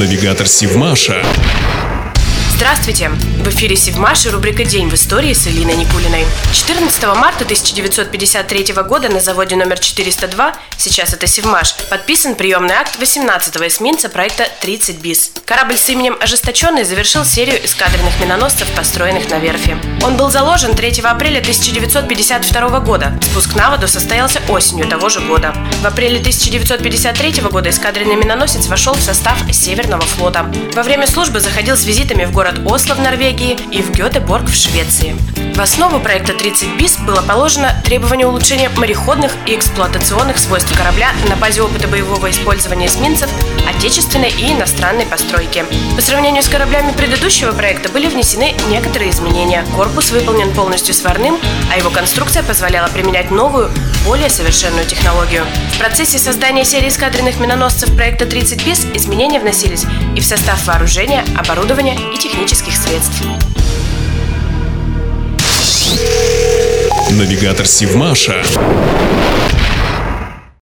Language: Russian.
Навигатор Сивмаша. Здравствуйте! В эфире Севмаш и рубрика «День в истории» с Элиной Никулиной. 14 марта 1953 года на заводе номер 402, сейчас это Севмаш, подписан приемный акт 18-го эсминца проекта «30 БИС». Корабль с именем «Ожесточенный» завершил серию эскадренных миноносцев, построенных на верфи. Он был заложен 3 апреля 1952 года. Спуск на воду состоялся осенью того же года. В апреле 1953 года эскадренный миноносец вошел в состав Северного флота. Во время службы заходил с визитами в город город Осло в Норвегии и в Гетеборг в Швеции. В основу проекта 30 БИС было положено требование улучшения мореходных и эксплуатационных свойств корабля на базе опыта боевого использования эсминцев отечественной и иностранной постройки. По сравнению с кораблями предыдущего проекта были внесены некоторые изменения. Корпус выполнен полностью сварным, а его конструкция позволяла применять новую, более совершенную технологию. В процессе создания серии эскадренных миноносцев проекта 30 БИС изменения вносились и в состав вооружения, оборудования и технических средств. Навигатор Сивмаша.